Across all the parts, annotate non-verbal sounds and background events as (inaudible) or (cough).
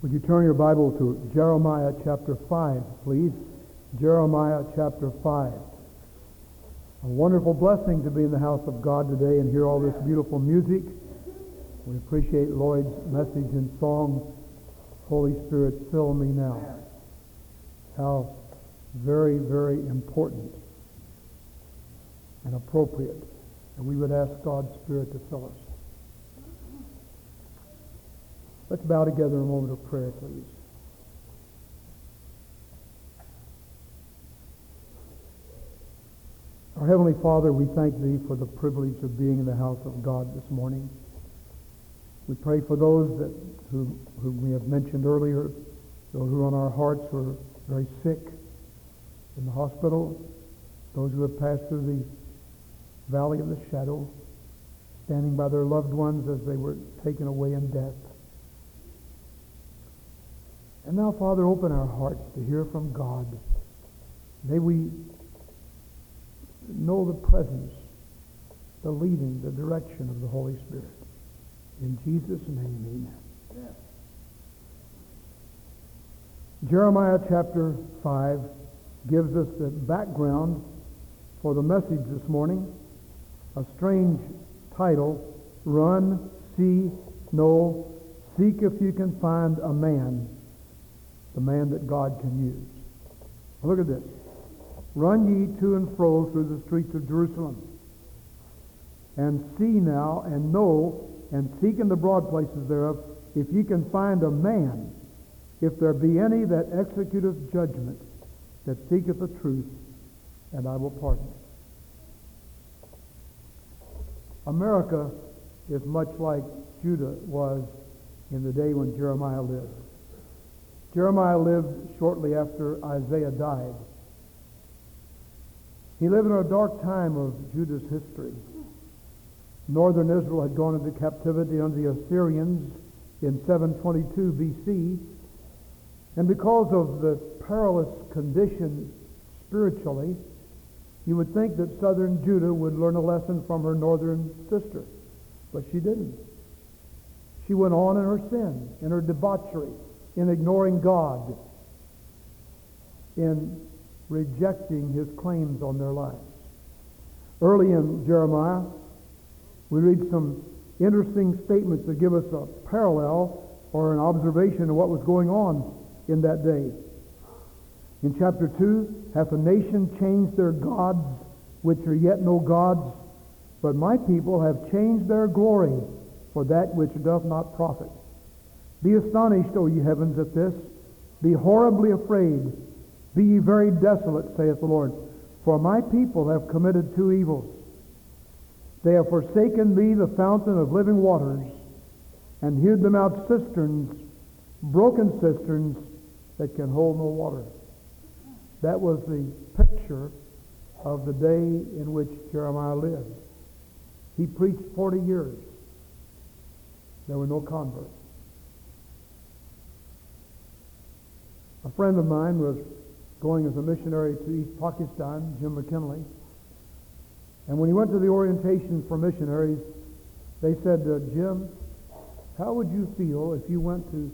Would you turn your Bible to Jeremiah chapter 5, please? Jeremiah chapter 5. A wonderful blessing to be in the house of God today and hear all this beautiful music. We appreciate Lloyd's message and song, Holy Spirit, fill me now. How very, very important and appropriate that we would ask God's Spirit to fill us. Let's bow together in a moment of prayer, please. Our Heavenly Father, we thank Thee for the privilege of being in the house of God this morning. We pray for those that who, whom we have mentioned earlier, those who are on our hearts who are very sick in the hospital, those who have passed through the valley of the shadow, standing by their loved ones as they were taken away in death. And now, Father, open our hearts to hear from God. May we know the presence, the leading, the direction of the Holy Spirit. In Jesus' name, amen. Yeah. Jeremiah chapter 5 gives us the background for the message this morning. A strange title, Run, See, Know, Seek if you can find a man, the man that God can use. Look at this. Run ye to and fro through the streets of Jerusalem, and see now, and know, and seek in the broad places thereof, if ye can find a man, if there be any that executeth judgment, that seeketh the truth, and I will pardon. America is much like Judah was in the day when Jeremiah lived. Jeremiah lived shortly after Isaiah died. He lived in a dark time of Judah's history. Northern Israel had gone into captivity under the Assyrians in 722 BC. And because of the perilous condition spiritually, you would think that southern Judah would learn a lesson from her northern sister. But she didn't. She went on in her sin, in her debauchery, in ignoring God, in rejecting his claims on their lives. Early in Jeremiah, we read some interesting statements that give us a parallel or an observation of what was going on in that day. In chapter 2, hath a nation changed their gods, which are yet no gods, but my people have changed their glory for that which doth not profit. Be astonished, O ye heavens, at this. Be horribly afraid. Be ye very desolate, saith the Lord. For my people have committed two evils. They have forsaken me, the fountain of living waters, and hewed them out cisterns, broken cisterns that can hold no water. That was the picture of the day in which Jeremiah lived. He preached 40 years. There were no converts. A friend of mine was going as a missionary to East Pakistan, Jim McKinley. And when he went to the orientation for missionaries, they said, Jim, how would you feel if you went to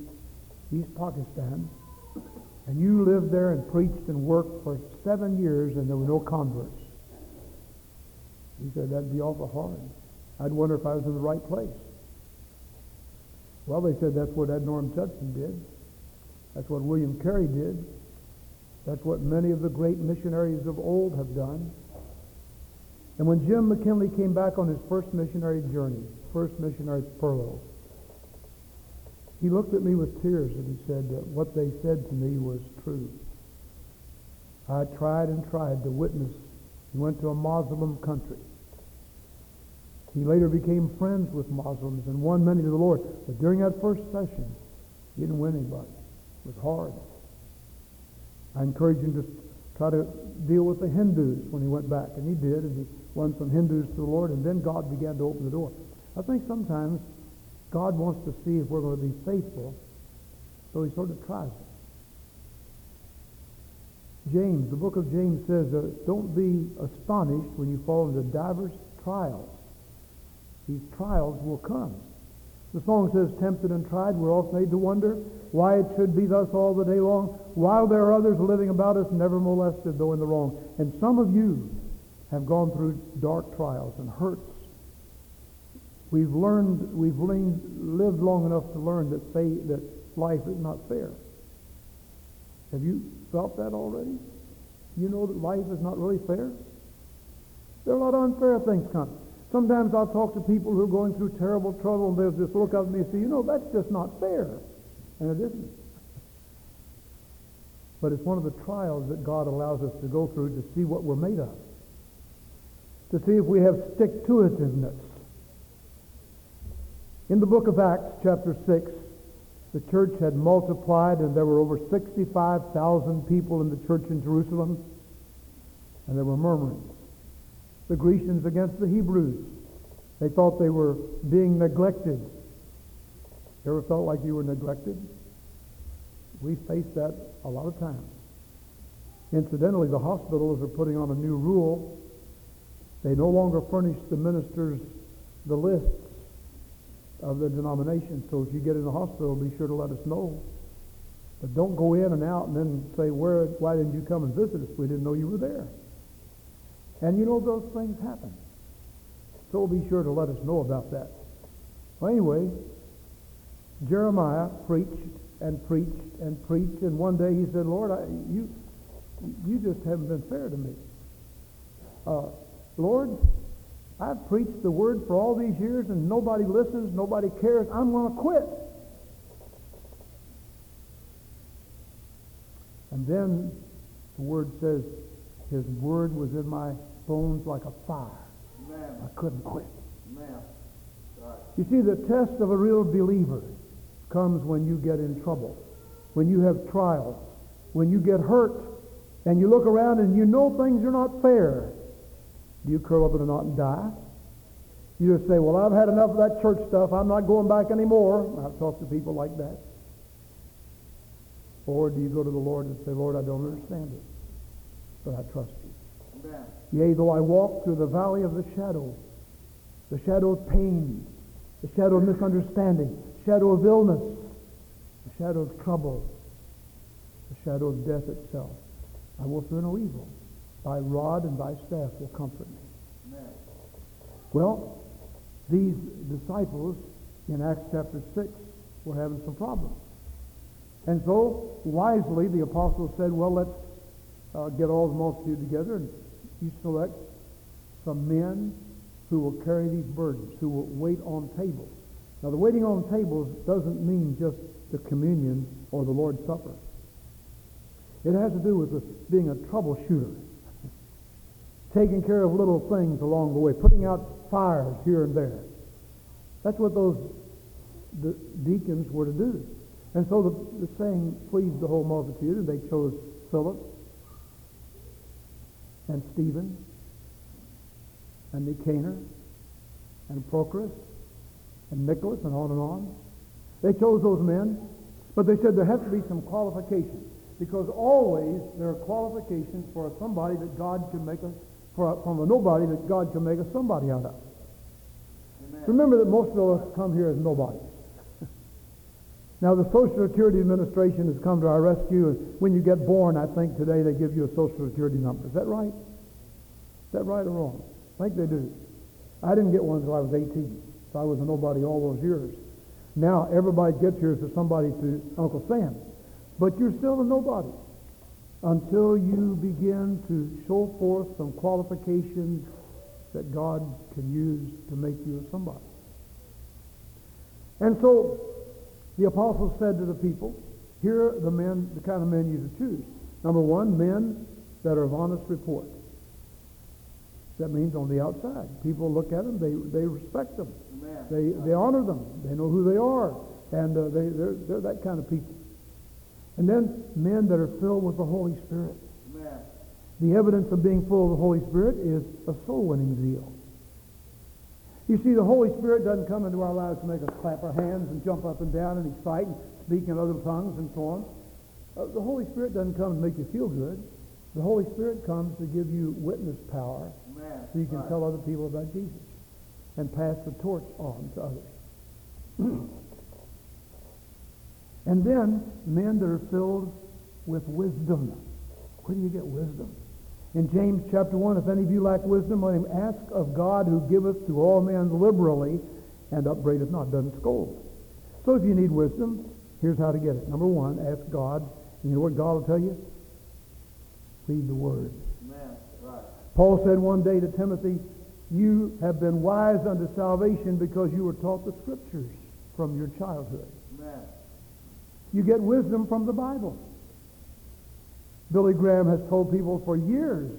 East Pakistan and you lived there and preached and worked for seven years and there were no converts? He said, that'd be awful hard. I'd wonder if I was in the right place. Well, they said that's what Adoniram Judson did. That's what William Carey did. That's what many of the great missionaries of old have done. And when Jim McKinley came back on his first missionary journey, first missionary furlough, he looked at me with tears and he said that what they said to me was true. I tried and tried to witness. He went to a Muslim country. He later became friends with Muslims and won many to the Lord. But during that first session, he didn't win anybody. Was hard. I encouraged him to try to deal with the Hindus when he went back, and he did, and he won some Hindus to the Lord, and then God began to open the door. I think sometimes God wants to see if we're going to be faithful, so he sort of tries it. James, the book of James says, uh, don't be astonished when you fall into divers trials. These trials will come. The song says, tempted and tried, we're all made to wonder why it should be thus all the day long, while there are others living about us never molested, though in the wrong. And some of you have gone through dark trials and hurts. We've learned, we've lived long enough to learn that, faith, that life is not fair. Have you felt that already? You know that life is not really fair? There are a lot of unfair things coming. Sometimes I'll talk to people who are going through terrible trouble and they'll just look up at me and say, you know, that's just not fair. And it isn't. But it's one of the trials that God allows us to go through to see what we're made of. To see if we have stick-to-itiveness. In the book of Acts, chapter 6, the church had multiplied and there were over 65,000 people in the church in Jerusalem. And there were murmurings. The Grecians against the Hebrews. They thought they were being neglected. You ever felt like you were neglected? We face that a lot of times. Incidentally, the hospitals are putting on a new rule. They no longer furnish the ministers the lists of the denomination. So if you get in the hospital, be sure to let us know. But don't go in and out and then say, Where, why didn't you come and visit us? We didn't know you were there. And you know those things happen. So be sure to let us know about that. Well, anyway, Jeremiah preached and preached and preached, and one day he said, Lord, I, you, you just haven't been fair to me. Uh, Lord, I've preached the word for all these years, and nobody listens, nobody cares. I'm going to quit. And then the word says, his word was in my bones like a fire. Amen. I couldn't quit. Amen. You see, the test of a real believer comes when you get in trouble, when you have trials, when you get hurt, and you look around and you know things are not fair. Do you curl up in a knot and die? You just say, well, I've had enough of that church stuff. I'm not going back anymore. I've talked to people like that. Or do you go to the Lord and say, Lord, I don't understand it, but I trust you. Amen. Yea, though I walk through the valley of the shadow, the shadow of pain, the shadow of misunderstanding, shadow of illness, the shadow of trouble, the shadow of death itself. I will fear no evil. Thy rod and thy staff will comfort me. Well, these disciples in Acts chapter 6 were having some problems. And so, wisely, the apostles said, well, let's uh, get all the multitude together and you select some men who will carry these burdens, who will wait on tables. Now, the waiting on tables doesn't mean just the communion or the Lord's Supper. It has to do with the, being a troubleshooter, taking care of little things along the way, putting out fires here and there. That's what those the deacons were to do. And so the, the saying pleased the whole multitude, and they chose Philip and Stephen and Nicanor and Prochorus and Nicholas and on and on. They chose those men, but they said there has to be some qualifications because always there are qualifications for somebody that God can make us, for, from a nobody that God can make a somebody out of. Amen. Remember that most of us come here as nobodies. (laughs) now the Social Security Administration has come to our rescue, and when you get born, I think today they give you a Social Security number. Is that right? Is that right or wrong? I think they do. I didn't get one until I was 18. So I was a nobody all those years. Now everybody gets here as somebody to Uncle Sam. But you're still a nobody until you begin to show forth some qualifications that God can use to make you a somebody. And so the apostles said to the people, here are the men, the kind of men you to choose. Number one, men that are of honest report. That means on the outside. People look at them, they, they respect them. Amen. They, they honor them. They know who they are. And uh, they, they're, they're that kind of people. And then men that are filled with the Holy Spirit. Amen. The evidence of being full of the Holy Spirit is a soul-winning zeal. You see, the Holy Spirit doesn't come into our lives to make us clap our hands and jump up and down and excite and speak in other tongues and so on. Uh, the Holy Spirit doesn't come to make you feel good. The Holy Spirit comes to give you witness power Amen. so you can right. tell other people about Jesus and pass the torch on to others. (clears throat) And then men that are filled with wisdom. Where do you get wisdom? In James chapter 1, if any of you lack wisdom, let him ask of God who giveth to all men liberally and upbraideth not, doesn't scold. So if you need wisdom, here's how to get it. Number one, ask God. And you know what God will tell you? Read the Word. Paul said one day to Timothy, you have been wise unto salvation because you were taught the Scriptures from your childhood. Amen. You get wisdom from the Bible. Billy Graham has told people for years,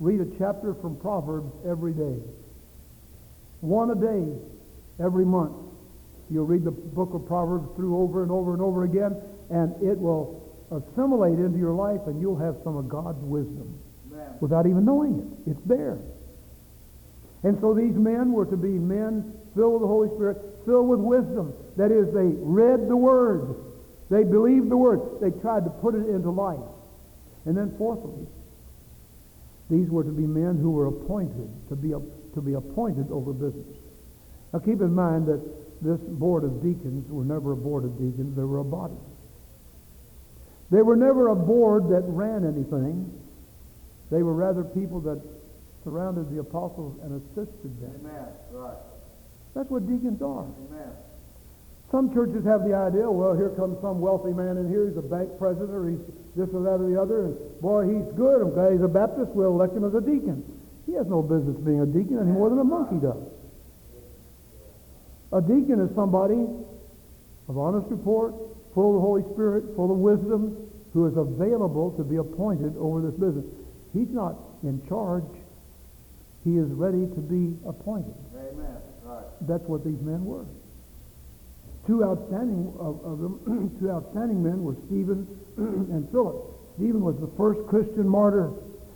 read a chapter from Proverbs every day. One a day, every month. You'll read the book of Proverbs through over and over and over again, and it will assimilate into your life, and you'll have some of God's wisdom. Without even knowing it. It's there. And so these men were to be men filled with the Holy Spirit, filled with wisdom. That is, they read the Word. They believed the Word. They tried to put it into life. And then fourthly, these were to be men who were appointed to be, to be appointed over business. Now keep in mind that this board of deacons were never a board of deacons. They were a body. They were never a board that ran anything. They were rather people that surrounded the apostles and assisted them. Amen. Right. That's what deacons are. Amen. Some churches have the idea, well, here comes some wealthy man in here. He's a bank president or he's this or that or the other. And boy, he's good. I'm glad he's a Baptist. We'll elect him as a deacon. He has no business being a deacon any more than a monkey does. A deacon is somebody of honest report, full of the Holy Spirit, full of wisdom, who is available to be appointed over this business. He's not in charge. He is ready to be appointed. Amen. Right. That's what these men were. Two outstanding of, of them, (clears throat) two outstanding men were Stephen (clears throat) and Philip. Stephen was the first Christian martyr.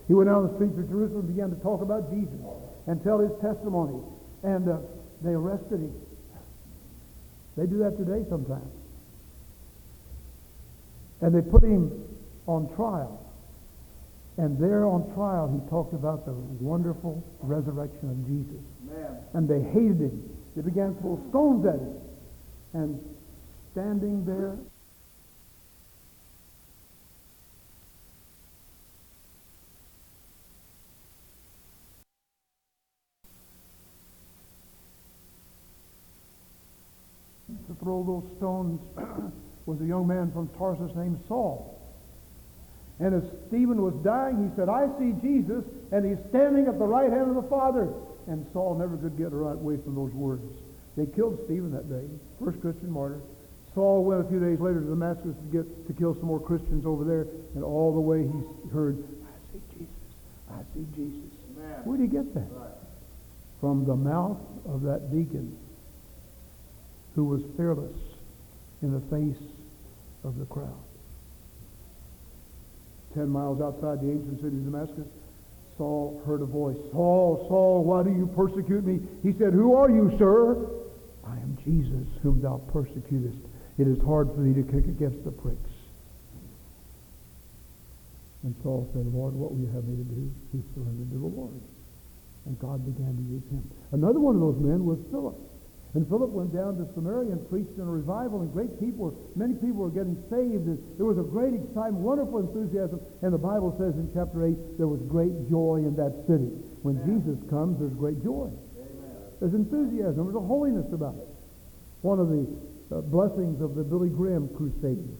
He went out on the streets of Jerusalem and began to talk about Jesus and tell his testimony. And uh, they arrested him. They do that today sometimes. And they put him on trial. And there on trial, he talked about the wonderful resurrection of Jesus. Amen. And they hated him. They began to throw stones at him. And standing there to throw those stones (clears throat) was a young man from Tarsus named Saul. And as Stephen was dying, he said, I see Jesus, and he's standing at the right hand of the Father. And Saul never could get right away from those words. They killed Stephen that day, first Christian martyr. Saul went a few days later to Damascus to get to kill some more Christians over there, and all the way he heard, I see Jesus, I see Jesus. Amen. Where did he get that? Right. From the mouth of that deacon who was fearless in the face of the crowd. Ten miles outside the ancient city of Damascus, Saul heard a voice, Saul, Saul, why do you persecute me? He said, Who are you, sir? I am Jesus, whom thou persecutest. It is hard for thee to kick against the pricks. And Saul said, Lord, what will you have me to do? He surrendered to the Lord. And God began to use him. Another one of those men was Philip. And Philip went down to Samaria and preached in a revival, and great people, many people were getting saved, and there was a great excitement, wonderful enthusiasm. And the Bible says in chapter 8, there was great joy in that city. When Jesus comes, there's great joy. Amen. There's enthusiasm. There's a holiness about it. One of the uh, blessings of the Billy Graham crusade,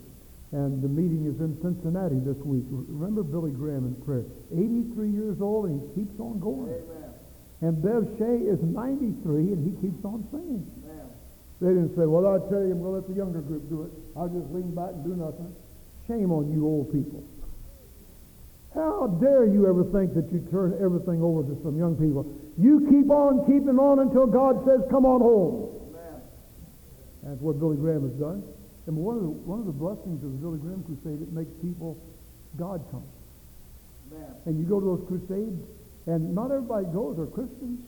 and the meeting is in Cincinnati this week. Remember Billy Graham in prayer. 83 years old, and he keeps on going. Amen. And Bev Shea is 93, and he keeps on singing. Amen. They didn't say, well, I'll tell you, I'm going to let the younger group do it. I'll just lean back and do nothing. Shame on you old people. How dare you ever think that you turn everything over to some young people? You keep on keeping on until God says, come on home. Amen. That's what Billy Graham has done. And one of the, one of the blessings of the Billy Graham crusade, it makes people God come. And you go to those crusades, and not everybody goes are Christians.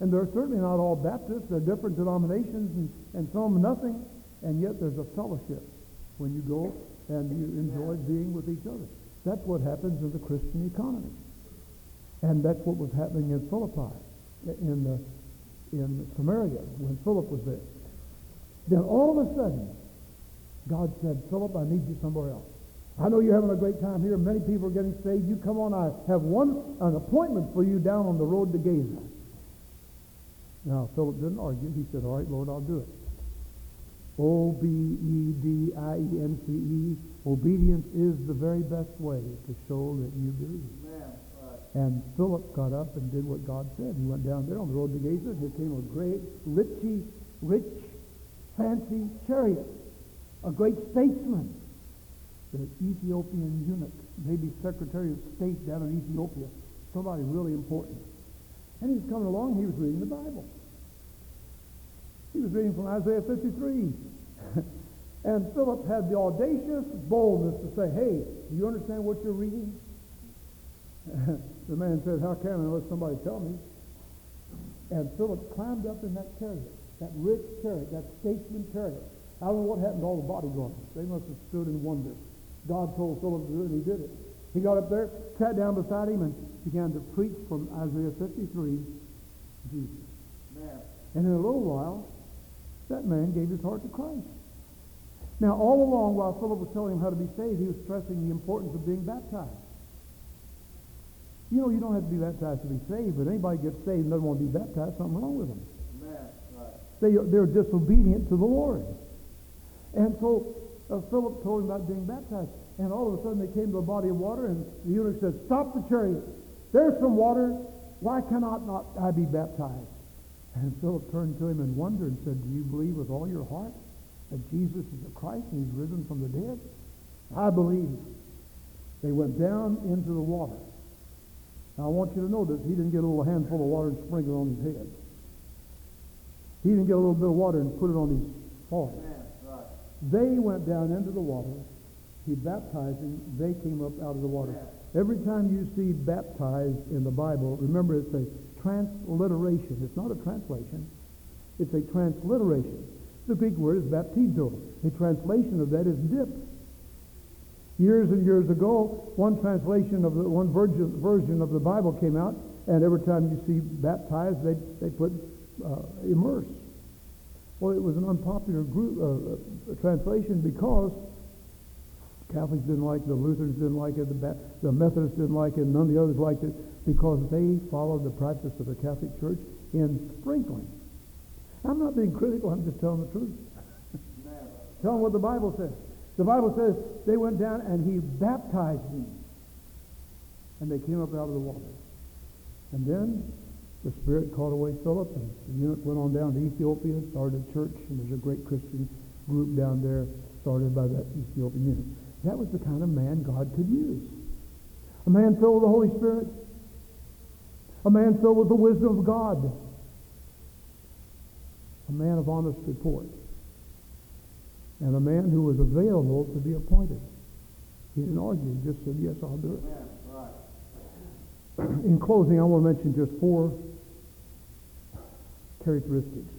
And they're certainly not all Baptists. They're different denominations, and, and some nothing. And yet there's a fellowship when you go and you enjoy being with each other. That's what happens in the Christian economy. And that's what was happening in Philippi, in, the, in Samaria, when Philip was there. Then all of a sudden, God said, Philip, I need you somewhere else. I know you're having a great time here. Many people are getting saved. You come on. I have one an appointment for you down on the road to Gaza. Now, Philip didn't argue. He said, All right, Lord, I'll do it. O B E D I E N C E. Obedience is the very best way to show that you believe. And Philip got up and did what God said. He went down there on the road to Gaza. and Here came a great, richy, rich, fancy chariot. A great statesman. The Ethiopian eunuch, maybe Secretary of State down in Ethiopia. Somebody really important. And he was coming along, he was reading the Bible. He was reading from Isaiah 53. (laughs) and Philip had the audacious boldness to say, hey, do you understand what you're reading? (laughs) the man said, how can I unless somebody tell me? And Philip climbed up in that chariot, that rich chariot, that statesman chariot. I don't know what happened to all the bodyguards. They must have stood in wonder. God told Philip to do it, and he did it. He got up there, sat down beside him, and began to preach from Isaiah 53, Jesus. Amen. And in a little while, that man gave his heart to Christ. Now, all along, while Philip was telling him how to be saved, he was stressing the importance of being baptized. You know, you don't have to be baptized to be saved, but anybody gets saved and doesn't want to be baptized, something wrong with them. Right. They, they're disobedient to the Lord. And so uh, Philip told him about being baptized. And all of a sudden they came to a body of water, and the eunuch said, Stop the chariot. There's some water. Why cannot not I be baptized? And Philip turned to him in wonder and said, Do you believe with all your heart that Jesus is the Christ and he's risen from the dead? I believe. They went down into the water. Now I want you to notice. He didn't get a little handful of water and sprinkle it on his head. He didn't get a little bit of water and put it on his forehead. They went down into the water. He baptized them. They came up out of the water. Every time you see baptized in the Bible, remember it's a transliteration. It's not a translation. It's a transliteration. The Greek word is baptizo. A translation of that is dip. Years and years ago, one translation of the one version, version of the Bible came out, and every time you see baptized, they they put uh, immerse. Well, it was an unpopular group uh, uh, translation because Catholics didn't like it, the Lutherans didn't like it, the, ba- the Methodists didn't like it, and none of the others liked it because they followed the practice of the Catholic Church in sprinkling. I'm not being critical, I'm just telling the truth. Tell them what the Bible says. The Bible says they went down and he baptized them. And they came up out of the water. And then the Spirit called away Philip, and the eunuch went on down to Ethiopia, started a church, and there's a great Christian group down there started by that Ethiopian eunuch. That was the kind of man God could use. A man filled with the Holy Spirit. A man filled with the wisdom of God. A man of honest report. And a man who was available to be appointed. He didn't argue. He just said, yes, I'll do it. (clears throat) In closing, I want to mention just four characteristics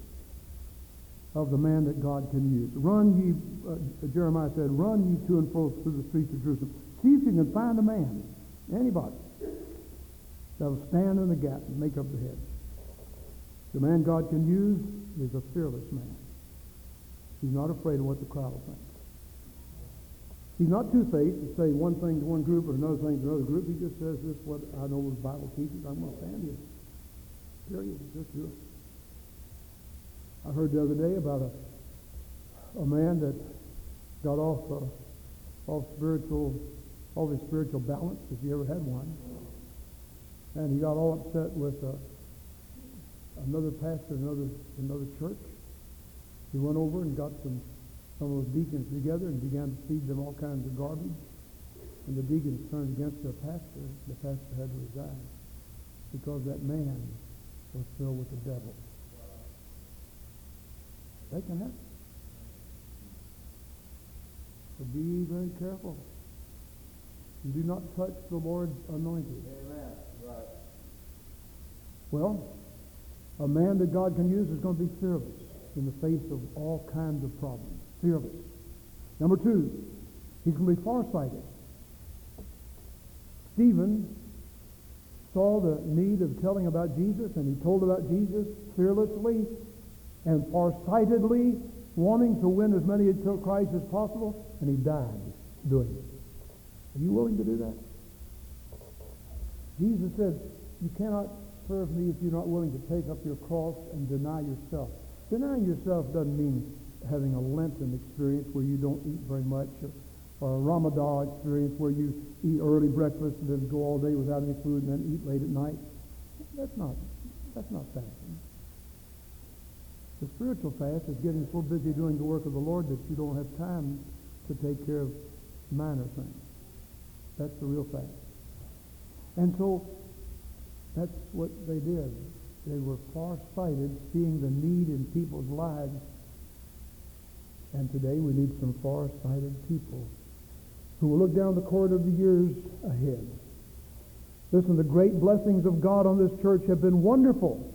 of the man that God can use. Run ye, uh, Jeremiah said, run ye to and fro through the streets of Jerusalem. See if you can find a man, anybody, that will stand in the gap and make up the hedge. The man God can use is a fearless man. He's not afraid of what the crowd will think. He's not two-faced to say one thing to one group or another thing to another group. He just says, this is what I know the Bible teaches. I'm going to stand here. Period. Just do it. I heard the other day about a, a man that got off, uh, off spiritual, off his spiritual balance, if he ever had one. And he got all upset with uh, another pastor another, another church. He went over and got some some of those deacons together and began to feed them all kinds of garbage. And the deacons turned against their pastor. The pastor had to resign because that man was filled with the devil. That can happen. So be very careful. You do not touch the Lord's anointed. Amen. Right. Well, a man that God can use is going to be fearless in the face of all kinds of problems. Fearless. Number two, going to be farsighted. Stephen saw the need of telling about Jesus, and he told about Jesus fearlessly and farsightedly wanting to win as many to Christ as possible, and he died doing it. Are you willing to do that? Jesus said, you cannot serve me if you're not willing to take up your cross and deny yourself. Denying yourself doesn't mean having a Lenten experience where you don't eat very much, or, or a Ramadan experience where you eat early breakfast and then go all day without any food and then eat late at night. That's not, that's not fasting. The spiritual fast is getting so busy doing the work of the Lord that you don't have time to take care of minor things. That's the real fast. And so that's what they did. They were far-sighted, seeing the need in people's lives. And today we need some far-sighted people who will look down the corridor of the years ahead. Listen, the great blessings of God on this church have been wonderful.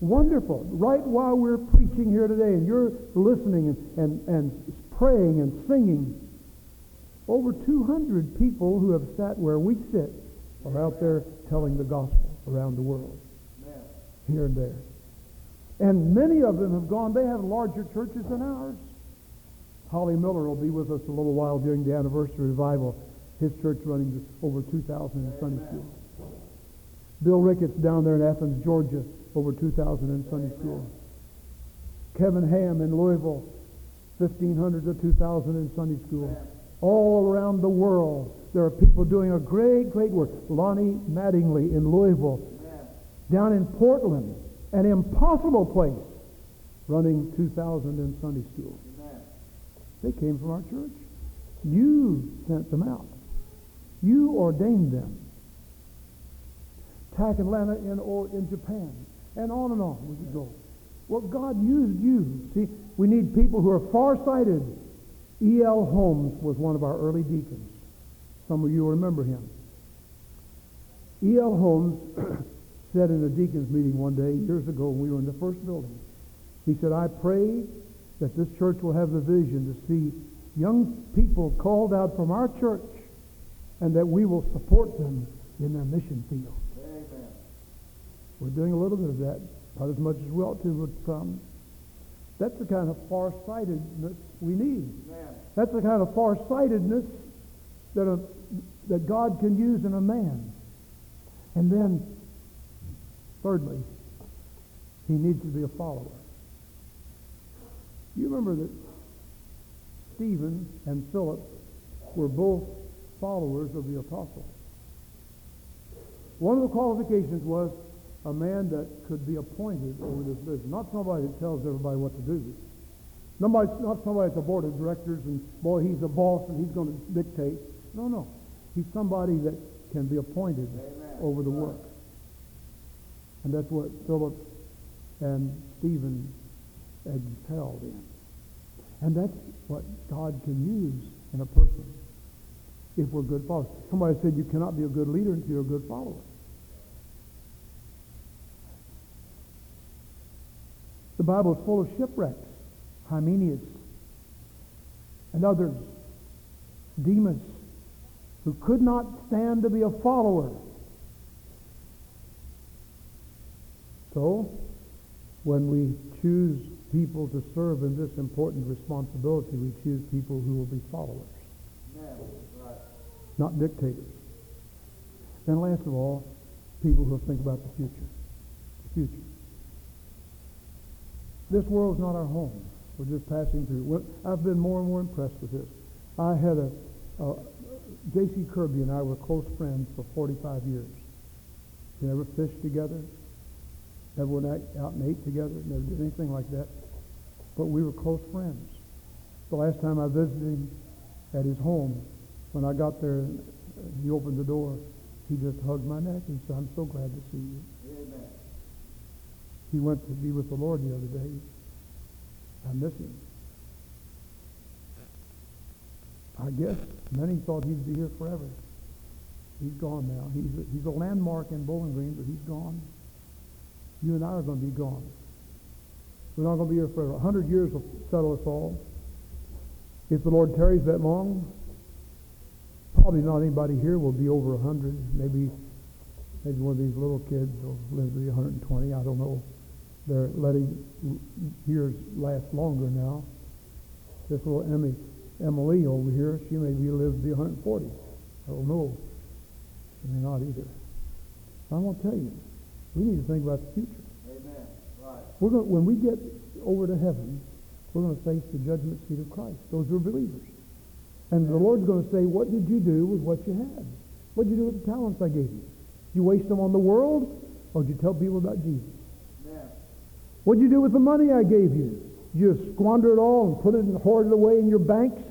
Wonderful. Right while we're preaching here today and you're listening and, and, and praying and singing, over 200 people who have sat where we sit are out there telling the gospel around the world, Amen. here and there. And many of them have gone, they have larger churches than ours. Holly Miller will be with us a little while during the anniversary revival. His church running over 2,000 in Sunday school. Bill Ricketts down there in Athens, Georgia, over 2,000 in Sunday school. Kevin Ham in Louisville, 1,500 to 2,000 in Sunday school. All around the world, there are people doing a great, great work. Lonnie Mattingly in Louisville, down in Portland, an impossible place, running 2,000 in Sunday school. They came from our church. You sent them out. You ordained them. Tak Atlanta in, in Japan, and on and on we could go. Well, God used you. See, we need people who are far-sighted. E.L. Holmes was one of our early deacons. Some of you remember him. E.L. Holmes (clears throat) said in a deacons meeting one day, years ago, when we were in the first building, he said, I pray that this church will have the vision to see young people called out from our church and that we will support them in their mission field. We're doing a little bit of that, not as much as we ought to, but some. That's the kind of far-sightedness we need. Amen. That's the kind of far-sightedness that, a, that God can use in a man. And then, thirdly, he needs to be a follower. You remember that Stephen and Philip were both followers of the apostles. One of the qualifications was a man that could be appointed over this business. Not somebody that tells everybody what to do. Nobody, not somebody at the board of directors and, boy, he's a boss and he's going to dictate. No, no. He's somebody that can be appointed Amen. over the work. And that's what Philip and Stephen excelled in. And that's what God can use in a person if we're good followers. Somebody said you cannot be a good leader until you're a good follower. The Bible is full of shipwrecks. Hymenaeus and others, Demas, who could not stand to be a follower. So, when we choose people to serve in this important responsibility, we choose people who will be followers, not dictators. And last of all, people who think about the future. The future. This world's not our home. We're just passing through. I've been more and more impressed with this. I had a, a J.C. Kirby and I were close friends for 45 years. We never fished together, never went out, out and ate together, never did anything like that. But we were close friends. The last time I visited him at his home, when I got there, he opened the door. He just hugged my neck and said, I'm so glad to see you. Amen. He went to be with the Lord the other day. I miss him. I guess many thought he'd be here forever. He's gone now. He's a, he's a landmark in Bowling Green, but he's gone. You and I are going to be gone. We're not going to be here forever. A hundred years will settle us all. If the Lord tarries that long, probably not anybody here will be over a hundred. Maybe, maybe one of these little kids will live to be 120. I don't know. They're letting years last longer now. This little Emmy, Emily over here, she may be live to be 140. I don't know. She may not either. I want to tell you, we need to think about the future. Amen. Right. We're going when we get over to heaven, we're going to face the judgment seat of Christ. Those who are believers. And the Lord's going to say, what did you do with what you had? What did you do with the talents I gave you? Did you waste them on the world, or did you tell people about Jesus? Amen. What did you do with the money I gave you? Did you squander it all and put it and hoard it away in your banks,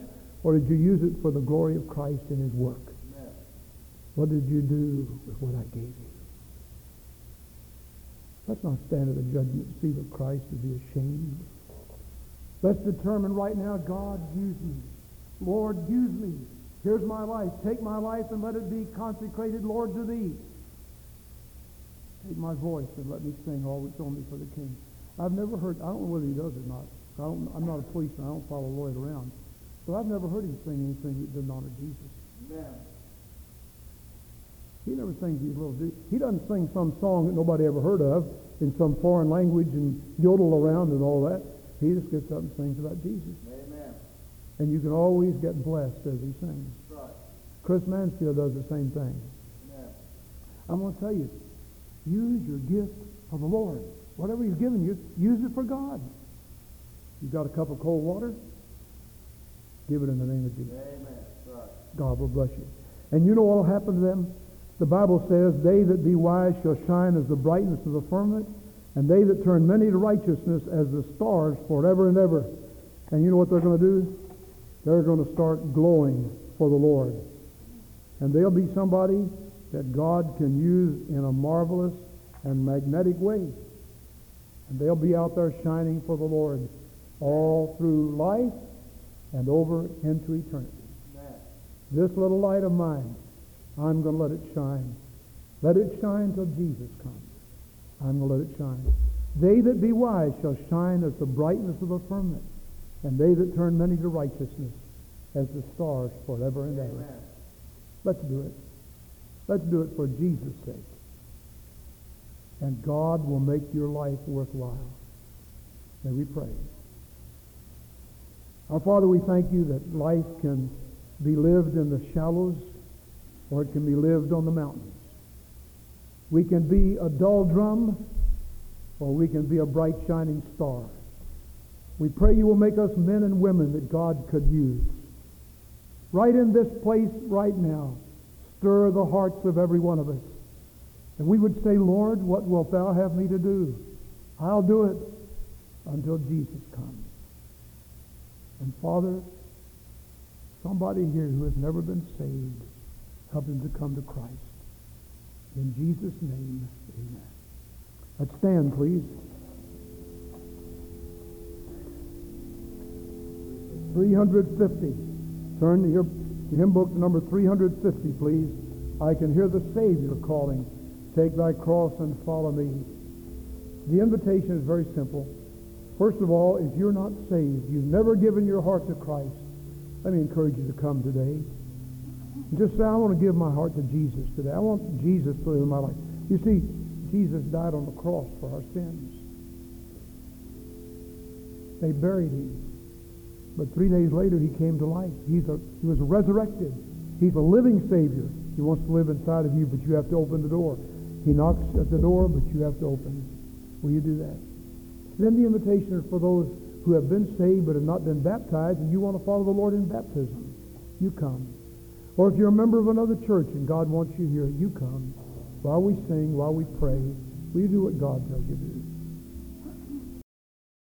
or did you use it for the glory of Christ and His work? Amen. What did you do with what I gave you? Let's not stand at the judgment seat of Christ and be ashamed. Let's determine right now, God, use me. Lord, use me. Here's my life. Take my life and let it be consecrated, Lord, to Thee. Take my voice and let me sing always only for the King. I've never heard, I don't know whether he does or not. I don't, I'm not a policeman. I don't follow Lloyd around. But I've never heard him sing anything that didn't honor Jesus. Amen. He never sings these little. He doesn't sing some song that nobody ever heard of in some foreign language and yodel around and all that. He just gets up and sings about Jesus. Amen. And you can always get blessed as he sings. Right. Chris Mansfield does the same thing. Amen. I'm going to tell you, use your gift for the Lord. Whatever he's given you, use it for God. You've got a cup of cold water? Give it in the name of Jesus. Amen. God will bless you. And you know what will happen to them? The Bible says, They that be wise shall shine as the brightness of the firmament, and they that turn many to righteousness as the stars forever and ever. And you know what they're going to do? They're going to start glowing for the Lord. And they'll be somebody that God can use in a marvelous and magnetic way. And they'll be out there shining for the Lord all through life and over into eternity. Amen. This little light of mine, I'm going to let it shine. Let it shine till Jesus comes. I'm going to let it shine. They that be wise shall shine as the brightness of the firmament, and they that turn many to righteousness as the stars forever and ever. Amen. Let's do it. Let's do it for Jesus' sake. And God will make your life worthwhile. May we pray. Our Father, we thank you that life can be lived in the shallows or it can be lived on the mountains. We can be a dull drum or we can be a bright shining star. We pray you will make us men and women that God could use. Right in this place right now, stir the hearts of every one of us. And we would say, Lord, what wilt thou have me to do? I'll do it until Jesus comes. And Father, somebody here who has never been saved, help him to come to Christ. In Jesus' name, amen. Let's stand, please. Three hundred fifty. Turn to your hymn book number three hundred fifty, please. I can hear the Savior calling, "Take thy cross and follow me." The invitation is very simple. First of all, if you're not saved, you've never given your heart to Christ, let me encourage you to come today. Just say, I want to give my heart to Jesus today. I want Jesus to live in my life. You see, Jesus died on the cross for our sins. They buried him. But three days later, he came to life. He's a, he was resurrected. He's a living Savior. He wants to live inside of you, but you have to open the door. He knocks at the door, but you have to open. Will you do that? Then the invitation is for those who have been saved but have not been baptized, and you want to follow the Lord in baptism. You come. Or if you're a member of another church and God wants you here, you come. While we sing, while we pray, will you do what God tells you to do?